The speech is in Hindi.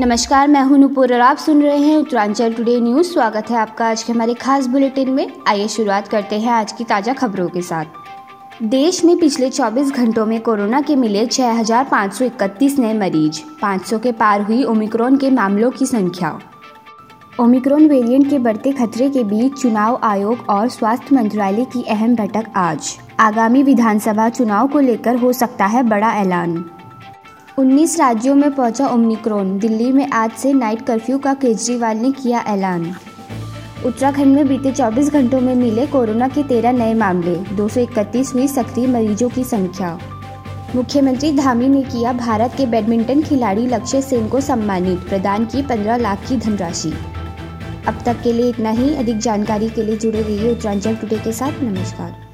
नमस्कार मैं हूँ नुपुर और आप सुन रहे हैं उत्तरांचल टुडे न्यूज़ स्वागत है आपका आज के हमारे खास बुलेटिन में। आइए शुरुआत करते हैं आज की ताज़ा खबरों के साथ। देश में पिछले 24 घंटों में कोरोना के मिले 6,531 नए मरीज़। 500 के पार हुई ओमिक्रॉन के मामलों की संख्या। ओमिक्रॉन वेरिएंट के बढ़ते खतरे के बीच चुनाव आयोग और स्वास्थ्य मंत्रालय की अहम बैठक आज। आगामी विधानसभा चुनाव को लेकर हो सकता है बड़ा ऐलान। 19 राज्यों में पहुँचा ओमिक्रॉन। दिल्ली में आज से नाइट कर्फ्यू का केजरीवाल ने किया ऐलान। उत्तराखंड में बीते 24 घंटों में मिले कोरोना के 13 नए मामले 231 हुई सक्रिय मरीजों की संख्या। मुख्यमंत्री धामी ने किया भारत के बैडमिंटन खिलाड़ी लक्ष्य सेन को सम्मानित, प्रदान की 15 लाख की धनराशि। अब तक के लिए इतना ही। अधिक जानकारी के लिए जुड़े रहिए उत्तरांचल टुडे के साथ। नमस्कार।